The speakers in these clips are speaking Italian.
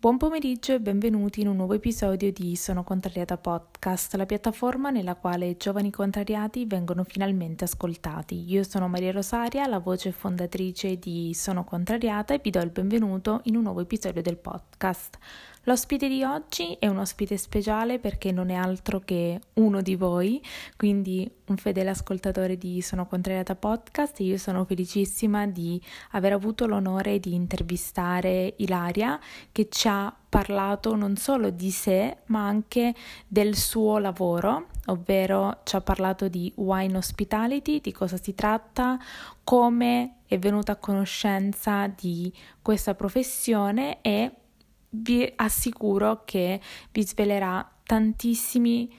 Buon pomeriggio e benvenuti in un nuovo episodio di Sono Contrariata Podcast, la piattaforma nella quale giovani contrariati vengono finalmente ascoltati. Io sono Maria Rosaria, la voce fondatrice di Sono Contrariata e vi do il benvenuto in un nuovo episodio del podcast. L'ospite di oggi è un ospite speciale perché non è altro che uno di voi, quindi un fedele ascoltatore di Sono Contrariata Podcast. E io sono felicissima di aver avuto l'onore di intervistare Ilaria che ci ha parlato non solo di sé ma anche del suo lavoro, ovvero ci ha parlato di wine hospitality, di cosa si tratta, come è venuta a conoscenza di questa professione e vi assicuro che vi svelerà tantissimi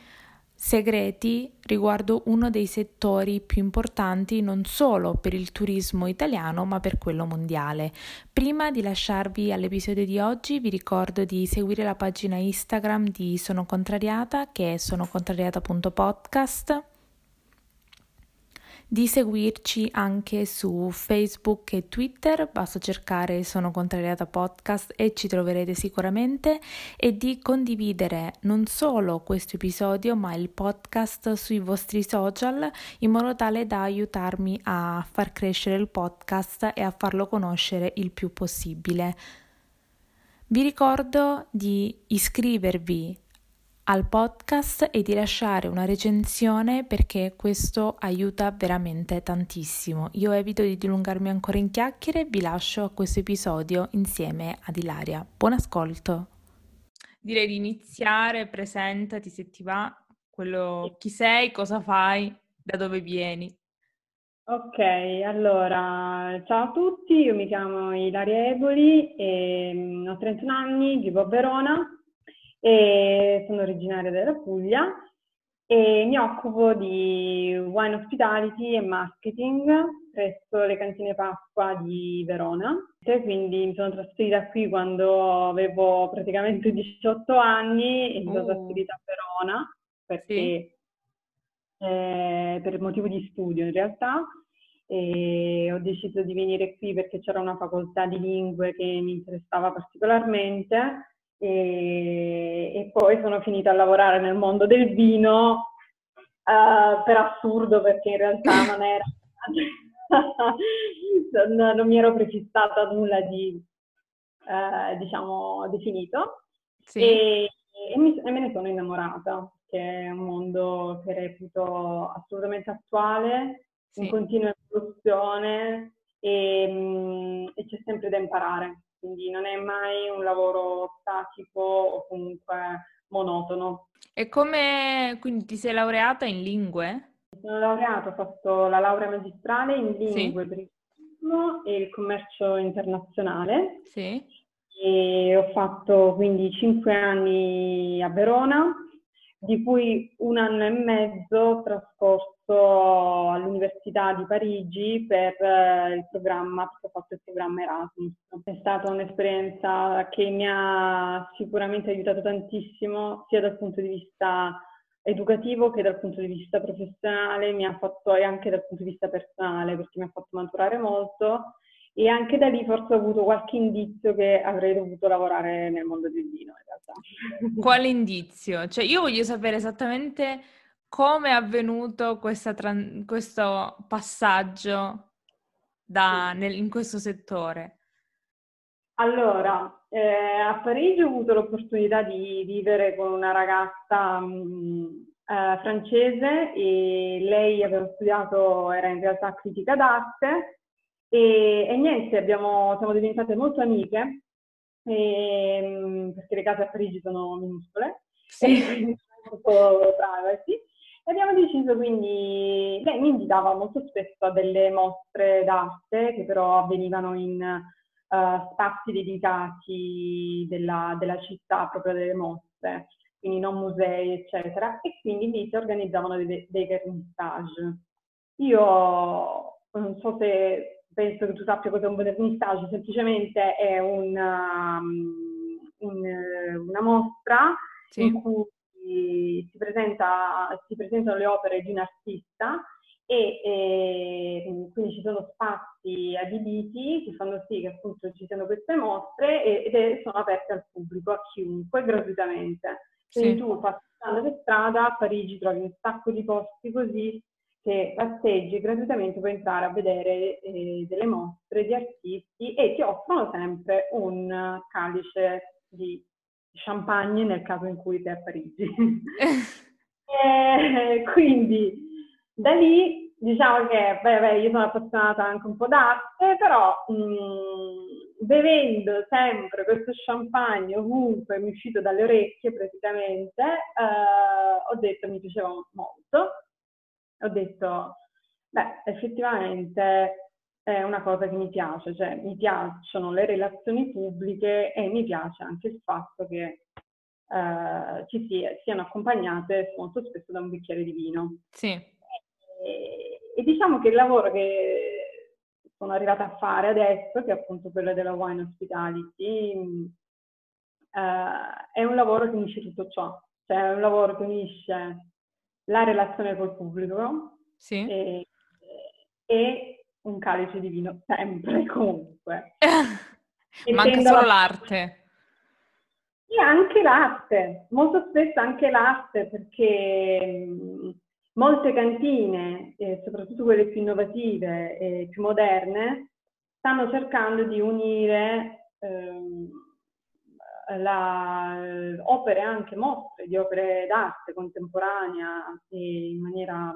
segreti riguardo uno dei settori più importanti non solo per il turismo italiano ma per quello mondiale. Prima di lasciarvi all'episodio di oggi vi ricordo di seguire la pagina Instagram di Sono Contrariata che è sonocontrariata.podcast di seguirci anche su Facebook e Twitter, basta cercare Sono Contrariata Podcast e ci troverete sicuramente e di condividere non solo questo episodio ma il podcast sui vostri social in modo tale da aiutarmi a far crescere il podcast e a farlo conoscere il più possibile. Vi ricordo di iscrivervi al podcast e di lasciare una recensione perché questo aiuta veramente tantissimo. Io evito di dilungarmi ancora in chiacchiere e vi lascio a questo episodio insieme ad Ilaria. Buon ascolto! Direi di iniziare, presentati se ti va, quello, chi sei, cosa fai, da dove vieni. Ok, allora, ciao a tutti, io mi chiamo Ilaria Eboli, e, mm, ho 31 anni, vivo a Verona, e sono originaria della Puglia e mi occupo di wine hospitality e marketing presso le cantine Pasqua di Verona. Quindi mi sono trasferita qui quando avevo praticamente 18 anni e mi sono oh. trasferita a Verona perché sì. eh, per motivo di studio in realtà e ho deciso di venire qui perché c'era una facoltà di lingue che mi interessava particolarmente e, e, poi sono finita a lavorare nel mondo del vino uh, per assurdo perché in realtà non era non, non, mi ero prefissata nulla di uh, diciamo definito sì. e, e, mi, e, me ne sono innamorata che è un mondo che reputo assolutamente attuale sì. in continua evoluzione e, mm, e c'è sempre da imparare quindi non è mai un lavoro statico o comunque monotono. E come quindi ti sei laureata in lingue? Sono laureata, ho fatto la laurea magistrale in lingue sì. per il turismo e il commercio internazionale. Sì. E ho fatto quindi cinque anni a Verona, di cui un anno e mezzo trascorso all'Università di Parigi per eh, il programma, perché ho fatto il programma Erasmus. È stata un'esperienza che mi ha sicuramente aiutato tantissimo, sia dal punto di vista educativo che dal punto di vista professionale, mi ha fatto e anche dal punto di vista personale, perché mi ha fatto maturare molto e anche da lì forse ho avuto qualche indizio che avrei dovuto lavorare nel mondo del vino in realtà. Quale indizio? Cioè io voglio sapere esattamente come è avvenuto tran- questo passaggio da, nel, in questo settore. Allora, eh, a Parigi ho avuto l'opportunità di vivere con una ragazza mh, mm, eh, francese e lei aveva studiato, era in realtà critica d'arte e, e niente, abbiamo, siamo diventate molto amiche, e, ehm, perché le case a Parigi sono minuscole, sì. molto privacy. E abbiamo deciso quindi, lei mi invitava molto spesso a delle mostre d'arte che però avvenivano in uh, spazi dedicati della, della, città, proprio delle mostre, quindi non musei, eccetera, e quindi lì si organizzavano dei, dei vernissage. Io non so se penso che tu sappia cosa è un vernissage, semplicemente è una, um, un, una mostra sì. in cui si, presenta, si, presentano le opere di un artista e, e, quindi ci sono spazi adibiti che fanno sì che appunto ci siano queste mostre ed e sono aperte al pubblico, a chiunque, gratuitamente. Quindi sì. tu passando per strada a Parigi trovi un sacco di posti così che passeggi gratuitamente puoi entrare a vedere eh, delle mostre di artisti e ti offrono sempre un calice di champagne nel caso in cui sei a Parigi. e, quindi da lì diciamo che beh, beh, io sono appassionata anche un po' d'arte, però mh, mm, bevendo sempre questo champagne ovunque mi è uscito dalle orecchie praticamente, eh, ho detto mi piaceva molto. Ho detto, beh, effettivamente è una cosa che mi piace, cioè mi piacciono le relazioni pubbliche e mi piace anche il fatto che eh, ci si, siano accompagnate molto spesso da un bicchiere di vino. Sì. E, e diciamo che il lavoro che sono arrivata a fare adesso, che è appunto quello della wine hospitality, eh, è un lavoro che unisce tutto ciò, cioè è un lavoro che unisce la relazione col pubblico sì. e, e, un calice di vino, sempre comunque. Manca solo l'arte. E anche l'arte, molto spesso anche l'arte, perché molte cantine, eh, soprattutto quelle più innovative e più moderne, stanno cercando di unire ehm, la, opere anche mostre di opere d'arte contemporanea in maniera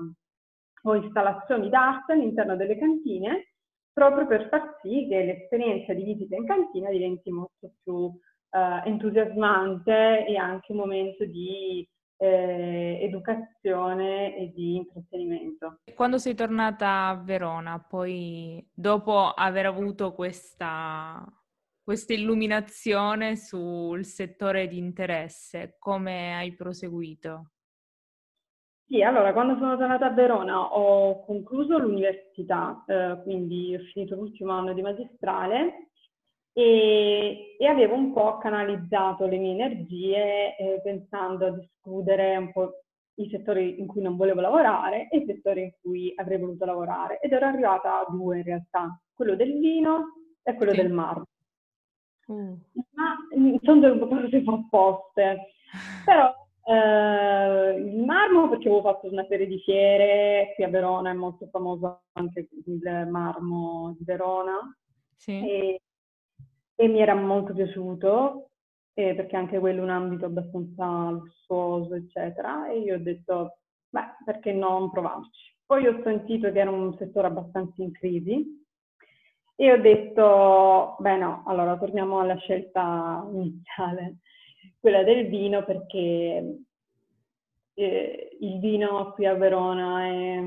o installazioni d'arte all'interno delle cantine proprio per far sì che l'esperienza di visita in cantina diventi molto più eh, entusiasmante e anche un momento di eh, educazione e di intrattenimento. Quando sei tornata a Verona, poi dopo aver avuto questa, questa illuminazione sul settore di interesse, come hai proseguito? Sì, allora quando sono tornata a Verona ho concluso l'università, eh, quindi ho finito l'ultimo anno di magistrale e, e, avevo un po' canalizzato le mie energie eh, pensando ad escludere un po' i settori in cui non volevo lavorare e i settori in cui avrei voluto lavorare ed ero arrivata a due in realtà, quello del vino e quello sì. del marmo. Mm. Ma sono due cose opposte, però eh, il marmo perché avevo fatto una serie di fiere, qui a Verona è molto famoso anche il marmo di Verona. Sì. E, e mi era molto piaciuto eh, perché anche quello è un ambito abbastanza lussuoso, eccetera, e io ho detto, beh, perché non provarci? Poi ho sentito che era un settore abbastanza in crisi e ho detto, beh no, allora torniamo alla scelta iniziale, quella del vino, perché eh, il vino qui a Verona è,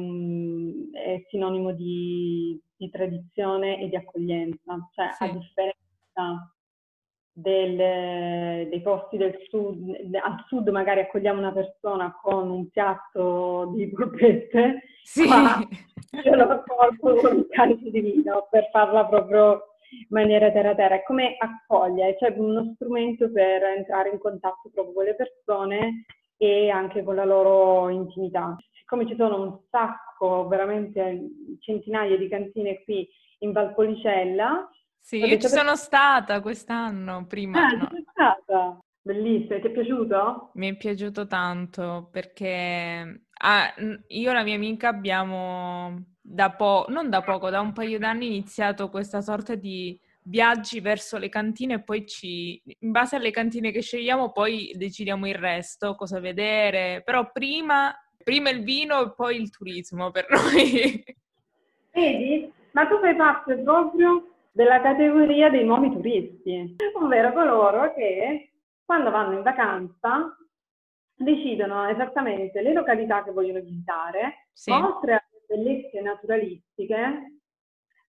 è sinonimo di, di, tradizione e di accoglienza, cioè sì. a differenza del, dei posti del sud, al sud magari accogliamo una persona con un piatto di polpette, sì. io lo accolgo con un calice di vino per farla proprio maniera terra terra. È come accoglie, cioè uno strumento per entrare in contatto proprio con le persone e anche con la loro intimità. Siccome ci sono un sacco, veramente centinaia di cantine qui in Valpolicella, sì, io ci sono stata quest'anno, prima. Ah, no. stata? Bellissimo, ti è piaciuto? Mi è piaciuto tanto perché ah, io e la mia amica abbiamo da poco, non da poco, da un paio d'anni iniziato questa sorta di viaggi verso le cantine e poi ci, in base alle cantine che scegliamo, poi decidiamo il resto, cosa vedere. Però prima, prima il vino e poi il turismo per noi. Vedi? Ma tu fai parte proprio della categoria dei nuovi turisti, ovvero coloro che quando vanno in vacanza decidono esattamente le località che vogliono visitare, sì. oltre alle bellezze naturalistiche,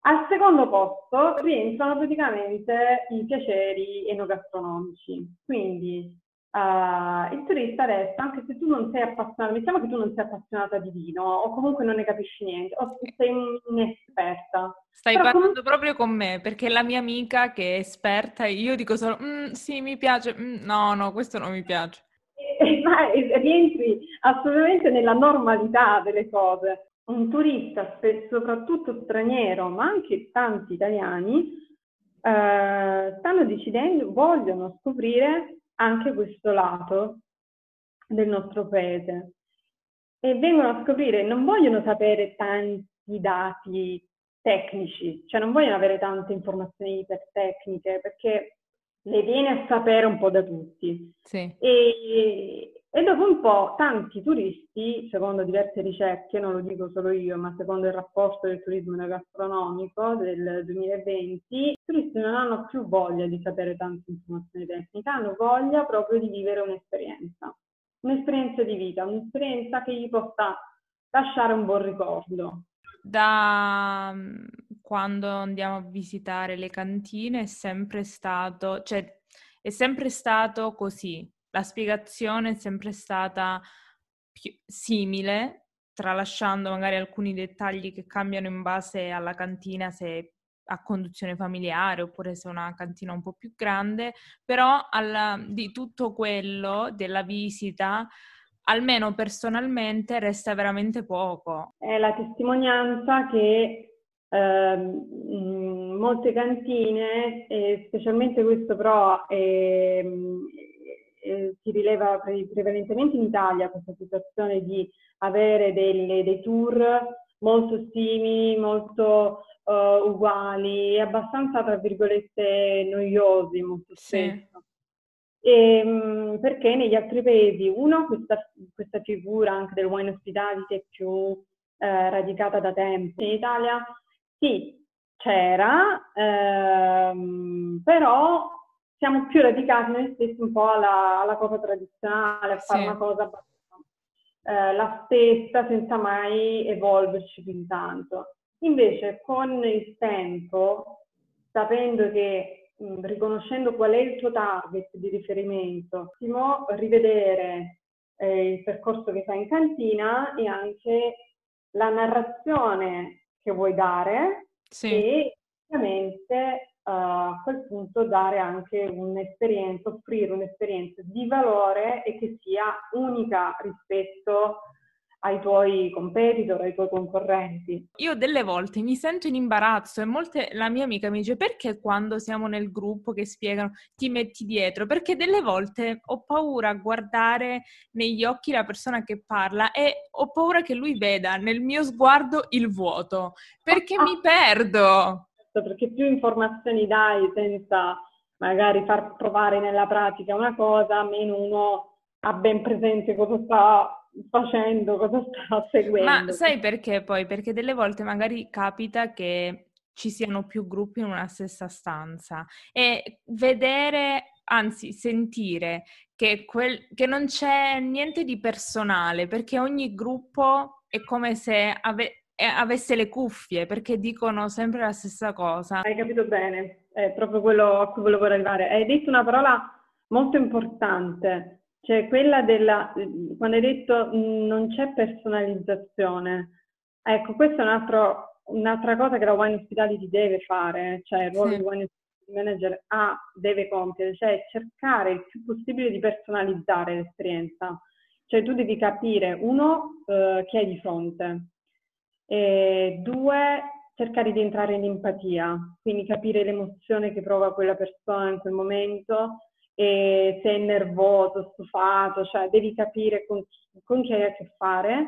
al secondo posto rientrano praticamente i piaceri enogastronomici. Quindi Uh, il turista adesso, anche se tu non sei appassionato, mettiamo che tu non sei appassionata di vino o comunque non ne capisci niente, o sei un'esperta. Stai parlando comunque... proprio con me, perché la mia amica che è esperta e io dico solo, mm, sì, mi piace, mm, no, no, questo non mi piace. E, e, rientri assolutamente nella normalità delle cose. Un turista, soprattutto straniero, ma anche tanti italiani, eh, stanno decidendo, vogliono scoprire anche questo lato del nostro paese e vengono a scoprire, non vogliono sapere tanti dati tecnici, cioè non vogliono avere tante informazioni ipertecniche perché le viene a sapere un po' da tutti. Sì. E, e dopo un po' tanti turisti, secondo diverse ricerche, non lo dico solo io, ma secondo il rapporto del turismo gastronomico del 2020, i turisti non hanno più voglia di sapere tante informazioni tecniche, hanno voglia proprio di vivere un'esperienza, un'esperienza di vita, un'esperienza che gli possa lasciare un buon ricordo. Da mm, quando andiamo a visitare le cantine è sempre stato, cioè è sempre stato così la spiegazione è sempre stata simile, tralasciando magari alcuni dettagli che cambiano in base alla cantina, se a conduzione familiare oppure se è una cantina un po' più grande, però alla, di tutto quello della visita, almeno personalmente, resta veramente poco. È la testimonianza che eh, molte cantine, specialmente questo però è, eh, si rileva pre- prevalentemente in Italia questa situazione di avere delle, dei tour molto simili, molto uh, uguali, abbastanza, tra virgolette, noiosi molto spesso. Sì. E, ehm, perché negli altri paesi, uno, questa, questa figura anche del wine hospitality è più eh, radicata da tempo. In Italia sì, c'era, ehm, però siamo più radicati noi stessi un po' alla, alla cosa tradizionale, a fare sì. una cosa eh, la stessa senza mai evolverci più di tanto. Invece con il tempo, sapendo che, mh, riconoscendo qual è il tuo target di riferimento, rivedere eh, il percorso che fai in cantina e anche la narrazione che vuoi dare sì. e ovviamente a quel punto dare anche un'esperienza, offrire un'esperienza di valore e che sia unica rispetto ai tuoi competitor, ai tuoi concorrenti. Io delle volte mi sento in imbarazzo e molte, la mia amica mi dice perché quando siamo nel gruppo che spiegano ti metti dietro? Perché delle volte ho paura a guardare negli occhi la persona che parla e ho paura che lui veda nel mio sguardo il vuoto, perché mi perdo perché più informazioni dai senza magari far provare nella pratica una cosa, meno uno ha ben presente cosa sta facendo, cosa sta seguendo. Ma sai perché poi? Perché delle volte magari capita che ci siano più gruppi in una stessa stanza e vedere, anzi sentire che, quel, che non c'è niente di personale, perché ogni gruppo è come se ave- avesse le cuffie perché dicono sempre la stessa cosa. Hai capito bene, è proprio quello a cui volevo arrivare. Hai detto una parola molto importante, cioè quella della, quando hai detto non c'è personalizzazione. Ecco, questa è un altro, un'altra cosa che la Wine Hospitality deve fare, cioè il ruolo sì. di Wine Hospitality Manager ha, deve compiere, cioè cercare il più possibile di personalizzare l'esperienza. Cioè tu devi capire, uno, eh, chi hai di fronte, e due, cercare di entrare in empatia, quindi capire l'emozione che prova quella persona in quel momento, e se è nervoso, stufato, cioè devi capire con, con chi hai a che fare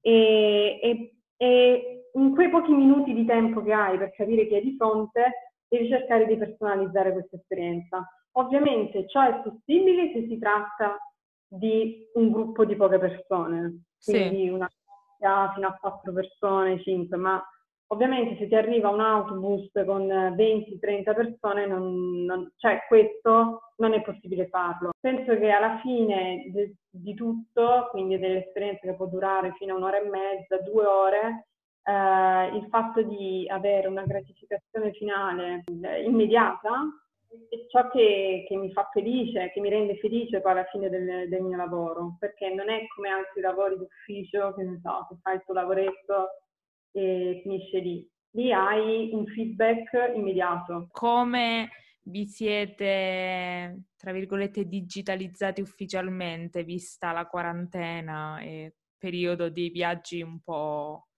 e, e, e in quei pochi minuti di tempo che hai per capire chi è di fronte, devi cercare di personalizzare questa esperienza. Ovviamente ciò è possibile se si tratta di un gruppo di poche persone, quindi sì. una fino a quattro persone, cinque, ma ovviamente se ti arriva un autobus con 20-30 persone, non, non, cioè questo non è possibile farlo. Penso che alla fine de, di tutto, quindi dell'esperienza che può durare fino a un'ora e mezza, due ore, eh, il fatto di avere una gratificazione finale eh, immediata ciò che, che, mi fa felice, che mi rende felice poi alla fine del, del, mio lavoro, perché non è come altri lavori d'ufficio, che ne so, che fai il tuo lavoretto e finisce lì. Lì hai un feedback immediato. Come vi siete, tra virgolette, digitalizzati ufficialmente, vista la quarantena e periodo dei viaggi un po'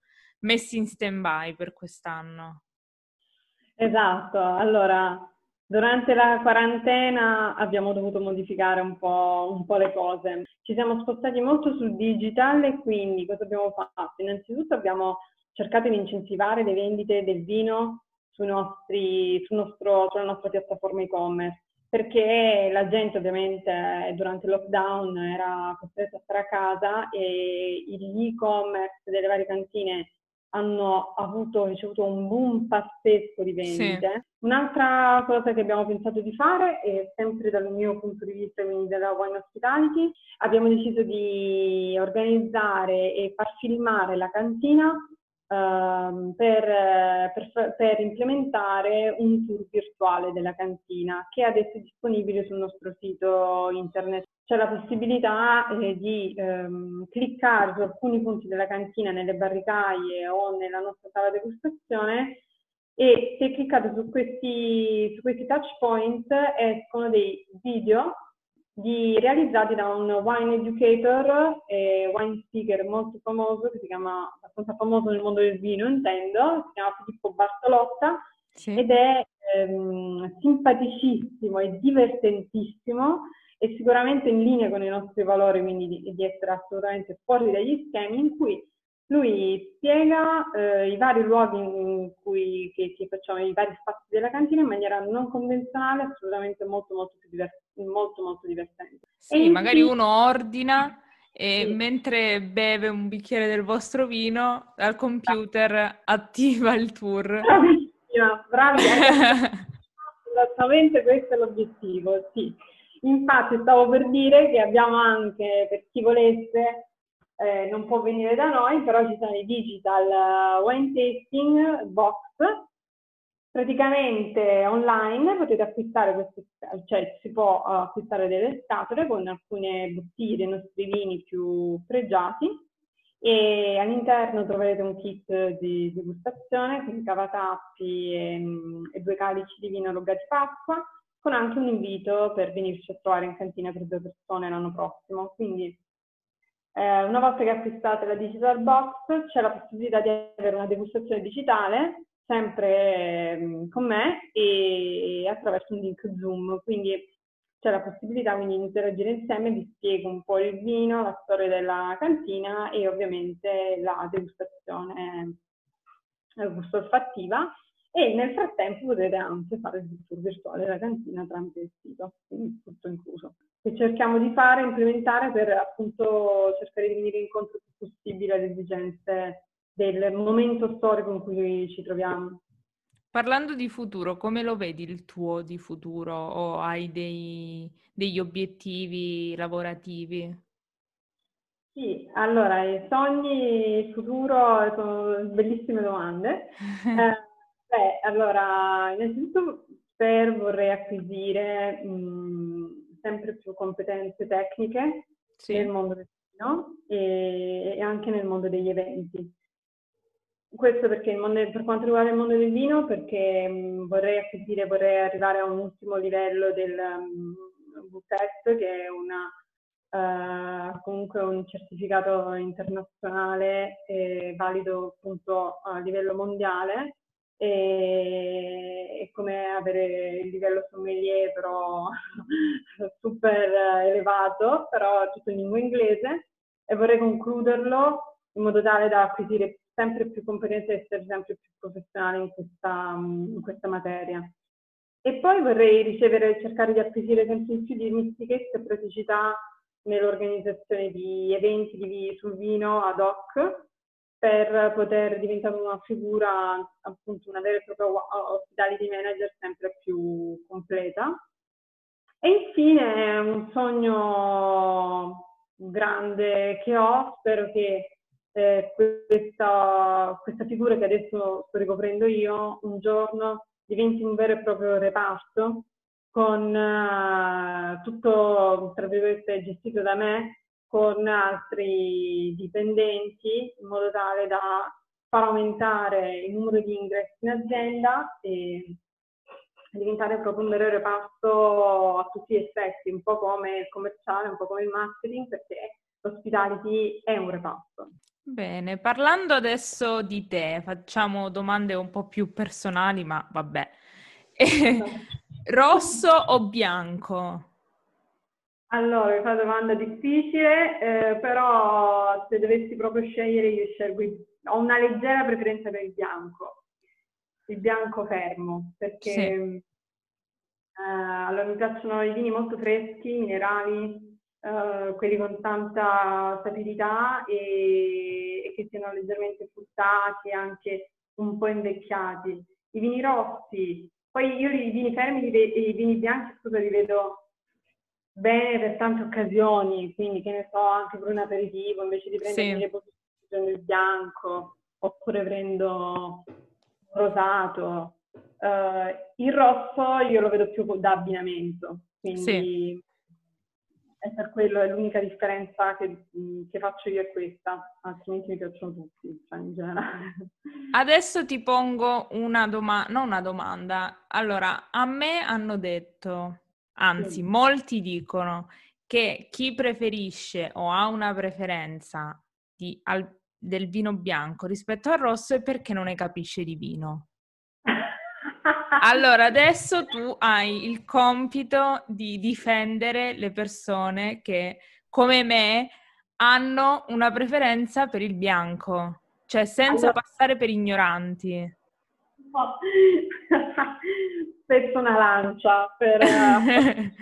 messi in stand-by per quest'anno. Esatto, allora durante la quarantena abbiamo dovuto modificare un po', un po', le cose. Ci siamo spostati molto sul digital e quindi cosa abbiamo fatto? Innanzitutto abbiamo cercato di incentivare le vendite del vino nostri, sul nostro, sulla nostra piattaforma e-commerce perché la gente ovviamente durante il lockdown era costretta a stare a casa e l'e-commerce delle varie cantine hanno avuto, ricevuto un boom pazzesco di vendite. Sì. Un'altra cosa che abbiamo pensato di fare, e sempre dal mio punto di vista, quindi della Wine Hospitality, abbiamo deciso di organizzare e far filmare la cantina uh, per, per, per, implementare un tour virtuale della cantina che adesso è disponibile sul nostro sito internet. C'è la possibilità eh, di ehm, cliccare su alcuni punti della cantina nelle barricaie o nella nostra sala degustazione e se cliccate su questi, su questi touch point escono dei video di, realizzati da un wine educator e wine speaker molto famoso, che si chiama, abbastanza famoso nel mondo del vino intendo, si chiama Filippo Bartolotta sì. ed è ehm, simpaticissimo e divertentissimo e sicuramente in linea con i nostri valori, quindi di, di essere assolutamente fuori dagli schemi, in cui lui spiega eh, i vari luoghi in cui che, che facciamo, i vari spazi della cantina in maniera non convenzionale, assolutamente molto molto più divers- molto, molto divertente. Sì, e magari in... uno ordina e sì. mentre beve un bicchiere del vostro vino, al computer attiva il tour. Bravissima, bravi. Esattamente questo è l'obiettivo, sì. Infatti stavo per dire che abbiamo anche, per chi volesse, eh, non può venire da noi, però ci sono i digital uh, wine tasting box. Praticamente online potete acquistare queste, cioè si può uh, acquistare delle scatole con alcune bottiglie dei nostri vini più pregiati e all'interno troverete un kit di degustazione con cavatappi e, mm, e due calici di vino logati Pasqua con anche un invito per venirci a trovare in cantina per due persone l'anno prossimo. Quindi eh, una volta che acquistate la Digital Box c'è la possibilità di avere una degustazione digitale sempre eh, con me e attraverso un link Zoom. Quindi c'è la possibilità quindi di interagire insieme, vi spiego un po' il vino, la storia della cantina e ovviamente la degustazione eh, gusto olfattiva e nel frattempo potete anche fare il tour virtuale della cantina tramite il sito, quindi tutto incluso. Che cerchiamo di fare, implementare per appunto cercare di venire incontro il più possibile alle esigenze del momento storico in cui ci troviamo. Parlando di futuro, come lo vedi il tuo di futuro o hai dei, degli obiettivi lavorativi? Sì, allora i sogni, il futuro sono bellissime domande. eh, Beh, allora, innanzitutto per vorrei acquisire mh, sempre più competenze tecniche sì. nel mondo del vino e, e, anche nel mondo degli eventi. Questo perché mondo, per quanto riguarda il mondo del vino, perché mh, vorrei acquisire, vorrei arrivare a un ultimo livello del um, che è una Uh, comunque un certificato internazionale eh, valido appunto a livello mondiale è come avere il livello sommelier però super elevato, però tutto in lingua inglese e vorrei concluderlo in modo tale da acquisire sempre più competenze e essere sempre più professionale in questa, in questa materia. E poi vorrei ricevere, cercare di acquisire sempre più di mistichezza e praticità nell'organizzazione di eventi di, sul vino ad hoc per poter diventare una figura, appunto una vera e propria hospitality manager sempre più completa. E infine un sogno grande che ho, spero che eh, questa, questa figura che adesso sto ricoprendo io un giorno diventi un vero e proprio reparto con uh, tutto, tra virgolette, gestito da me con altri dipendenti in modo tale da far aumentare il numero di ingressi in azienda e diventare proprio un vero reparto a tutti gli effetti, un po' come il commerciale, un po' come il marketing, perché l'hospitality è un reparto. Bene, parlando adesso di te, facciamo domande un po' più personali, ma vabbè. Rosso o bianco? Allora, fa una domanda difficile, eh, però se dovessi proprio scegliere io scelgo, il... ho una leggera preferenza per il bianco, il bianco fermo, perché sì. eh, allora, mi piacciono i vini molto freschi, minerali, eh, quelli con tanta sapidità e, e che siano leggermente fruttati, anche un po' invecchiati. I vini rossi, poi io i vini fermi e i vini bianchi, scusa, li vedo bene per tante occasioni, quindi che ne so, anche per un aperitivo, invece di prendere sì. prendo il bianco, oppure prendo rosato. Uh, il rosso io lo vedo più da abbinamento, quindi sì. è per quello, è l'unica differenza che, che, faccio io è questa, altrimenti mi piacciono tutti, cioè in generale. Adesso ti pongo una domanda, non una domanda. Allora, a me hanno detto Anzi, molti dicono che chi preferisce o ha una preferenza di, al, del vino bianco rispetto al rosso è perché non ne capisce di vino. Allora, adesso tu hai il compito di difendere le persone che, come me, hanno una preferenza per il bianco, cioè senza allora... passare per ignoranti. No. Spezzo una lancia per...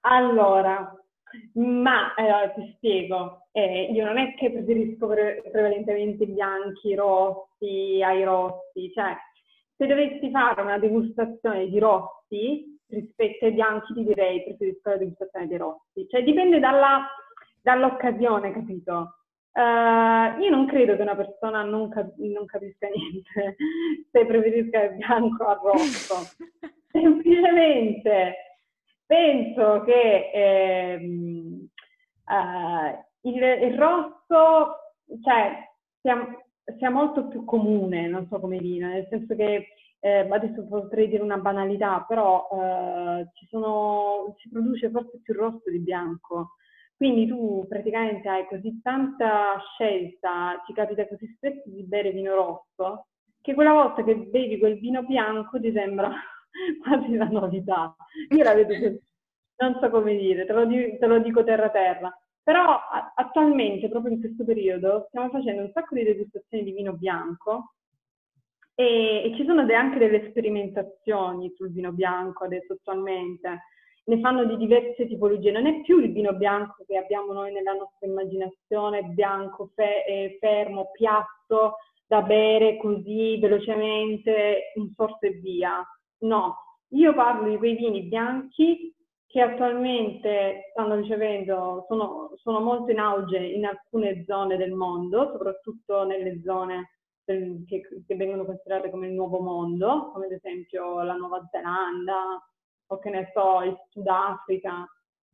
allora, ma eh, ti spiego, eh, io non è che preferisco pre- prevalentemente bianchi, rossi, ai rossi, cioè se dovessi fare una degustazione di rossi rispetto ai bianchi ti direi preferisco la degustazione dei rossi, cioè dipende dalla, dall'occasione, capito? Uh, io non credo che una persona non, cap- non capisca niente se preferisca il bianco al rosso. Semplicemente penso che ehm, uh, il, il, rosso cioè, sia, sia, molto più comune, non so come dire, nel senso che eh, adesso potrei dire una banalità, però uh, sono, si produce forse più rosso di bianco. Quindi tu praticamente hai così tanta scelta, ti capita così spesso di bere vino rosso, che quella volta che bevi quel vino bianco ti sembra quasi una novità. Io la vedo così, non so come dire, te lo, te lo dico terra terra. Però attualmente, proprio in questo periodo, stiamo facendo un sacco di degustazioni di vino bianco e, e ci sono de- anche delle sperimentazioni sul vino bianco adesso attualmente ne fanno di diverse tipologie, non è più il vino bianco che abbiamo noi nella nostra immaginazione, bianco, fe- eh, fermo, piatto, da bere così velocemente, un sorso e via. No, io parlo di quei vini bianchi che attualmente stanno ricevendo, sono, sono molto in auge in alcune zone del mondo, soprattutto nelle zone che, che vengono considerate come il nuovo mondo, come ad esempio la Nuova Zelanda, o che ne so, il Sudafrica,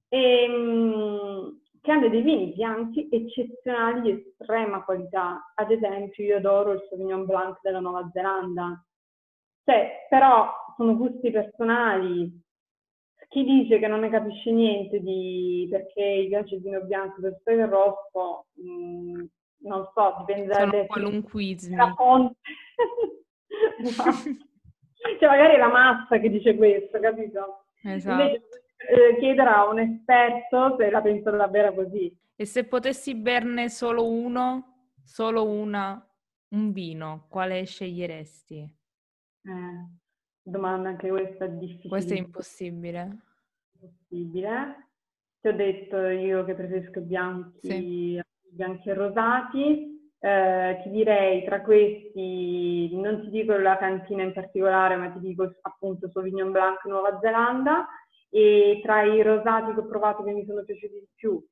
e, ehm, che hanno dei vini bianchi eccezionali di estrema qualità. Ad esempio, io adoro il Sauvignon Blanc della Nuova Zelanda. Cioè, però sono gusti personali. Chi dice che non ne capisce niente di perché gli piace il vino bianco per il rosso, mh, mm, non so, dipende da qualunquismi. Da fonte. cioè magari è la massa che dice questo, capito? Esatto. Invece eh, chiedere a un esperto se la pensa davvero così. E se potessi berne solo uno, solo una, un vino, quale sceglieresti? Eh, domanda anche questa difficile. Questo è impossibile. Impossibile. Ti ho detto io che preferisco bianchi, sì. bianchi e rosati. Eh, ti direi tra questi, non ti dico la cantina in particolare, ma ti dico appunto Sauvignon Blanc Nuova Zelanda e tra i rosati che ho provato che mi sono piaciuti di più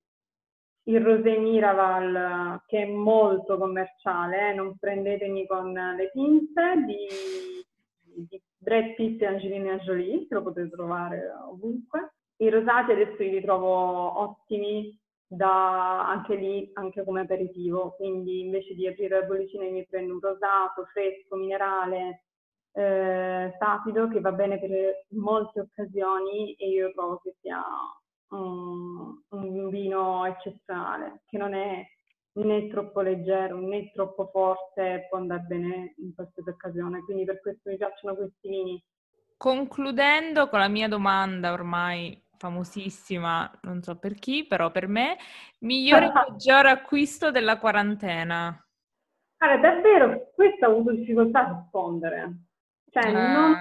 il Rosé Miraval che è molto commerciale, eh? non prendetemi con le pinze, di, di Brad Pitt e Angelina Jolie, lo potete trovare ovunque. I rosati adesso li trovo ottimi, da anche lì, anche come aperitivo. Quindi invece di aprire la bollicina mi prendo un rosato, fresco, minerale, eh, sapido, che va bene per molte occasioni e io trovo che sia un, un vino eccezionale, che non è né troppo leggero né troppo forte può andare bene in qualsiasi occasione, quindi per questo mi piacciono questi vini. Concludendo con la mia domanda ormai famosissima, non so per chi, però per me, migliore e peggiore acquisto della quarantena. Allora, davvero, questo ho avuto difficoltà a rispondere. Cioè, eh. non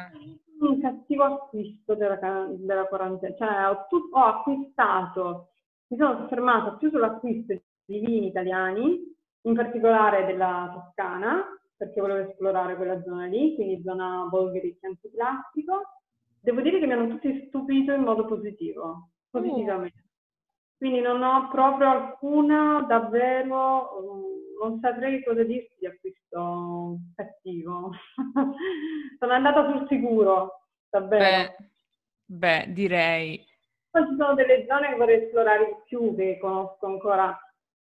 un cattivo acquisto della, della quarantena. Cioè, ho, tu, ho acquistato, mi sono fermata più sull'acquisto di vini italiani, in particolare della Toscana, perché volevo esplorare quella zona lì, quindi zona Bolgheri antiplastico. Devo dire che mi hanno tutti stupito in modo positivo, positivamente. Mm. Quindi non ho proprio alcuna, davvero, mm, non saprei cosa dirti di acquisto cattivo. Sono andata sul sicuro, davvero. Beh, beh, direi. Poi ci sono delle zone che vorrei esplorare di più, che conosco ancora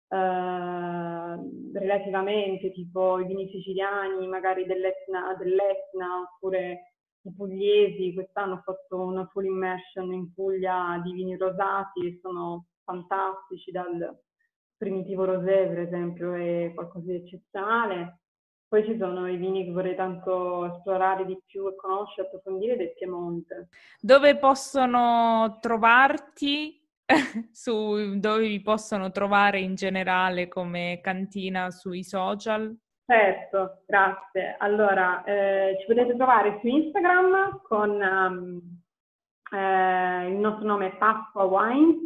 eh, relativamente, tipo i vini siciliani, magari dell'Etna, dell'Etna oppure i pugliesi. Quest'anno ho fatto una full immersion in Puglia di vini rosati sono fantastici, dal primitivo rosé per esempio è qualcosa di eccezionale. Poi ci sono i vini che vorrei tanto esplorare di più e conoscere, approfondire del Piemonte. Dove possono trovarti? su dove vi possono trovare in generale come cantina sui social? Certo, grazie. Allora, eh, ci potete trovare su Instagram con um, eh, il nostro nome è Pasqua Wines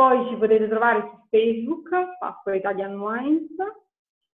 poi ci potete trovare su Facebook, Pasqua Italian Wines,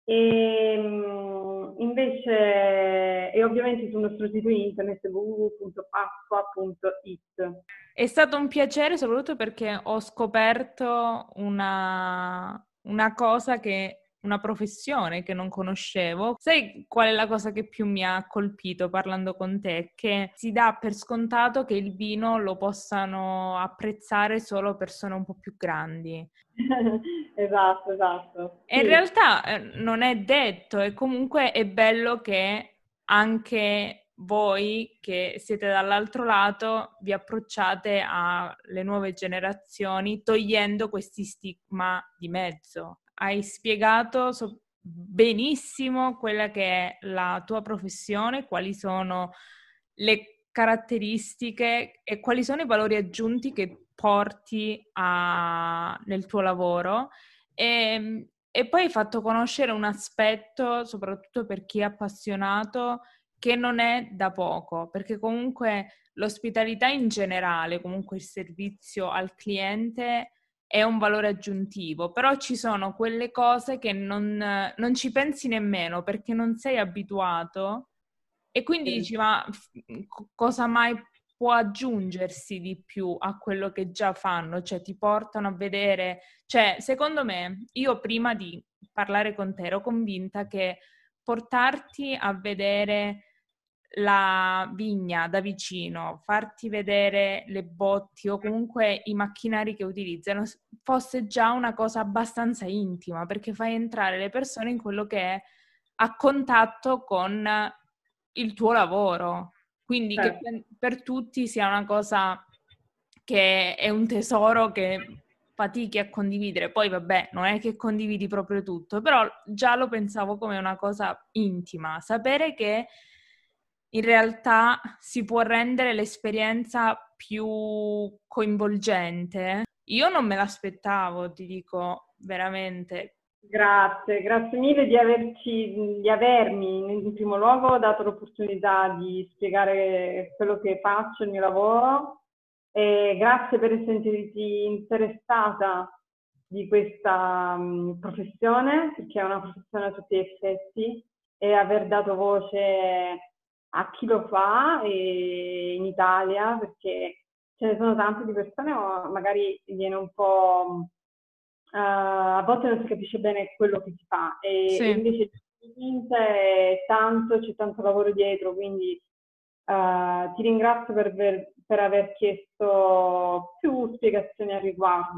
e mm, invece e ovviamente sul nostro sito internet www.pasqua.it. È stato un piacere soprattutto perché ho scoperto una, una cosa che una professione che non conoscevo. Sai qual è la cosa che più mi ha colpito parlando con te? Che si dà per scontato che il vino lo possano apprezzare solo persone un po' più grandi. esatto, esatto. E in realtà eh, non è detto e comunque è bello che anche voi che siete dall'altro lato vi approcciate alle nuove generazioni togliendo questi stigma di mezzo hai spiegato so- benissimo quella che è la tua professione, quali sono le caratteristiche e quali sono i valori aggiunti che porti a, nel tuo lavoro. E, ehm, e poi hai fatto conoscere un aspetto, soprattutto per chi è appassionato, che non è da poco, perché comunque l'ospitalità in generale, comunque il servizio al cliente è un valore aggiuntivo, però ci sono quelle cose che non, non ci pensi nemmeno perché non sei abituato e quindi sì. dici ma cosa mai può aggiungersi di più a quello che già fanno, cioè ti portano a vedere, cioè secondo me io prima di parlare con te ero convinta che portarti a vedere la vigna da vicino, farti vedere le botti o comunque i macchinari che utilizzano fosse già una cosa abbastanza intima, perché fai entrare le persone in quello che è a contatto con il tuo lavoro. Quindi certo. che per tutti sia una cosa che è un tesoro che fatichi a condividere. Poi vabbè, non è che condividi proprio tutto, però già lo pensavo come una cosa intima. Sapere che in realtà si può rendere l'esperienza più coinvolgente. Io non me l'aspettavo, ti dico veramente. Grazie, grazie mille di, averci, di avermi in primo luogo dato l'opportunità di spiegare quello che faccio, il mio lavoro e grazie per sentirti interessata di questa um, professione, perché è una professione a tutti gli effetti e aver dato voce a chi lo fa in Italia, perché ce ne sono tante di persone, ma magari viene un po'... Uh, a volte non si capisce bene quello che si fa e, sì. invece è tanto, c'è tanto lavoro dietro, quindi uh, ti ringrazio per, per, per aver chiesto più spiegazioni al riguardo.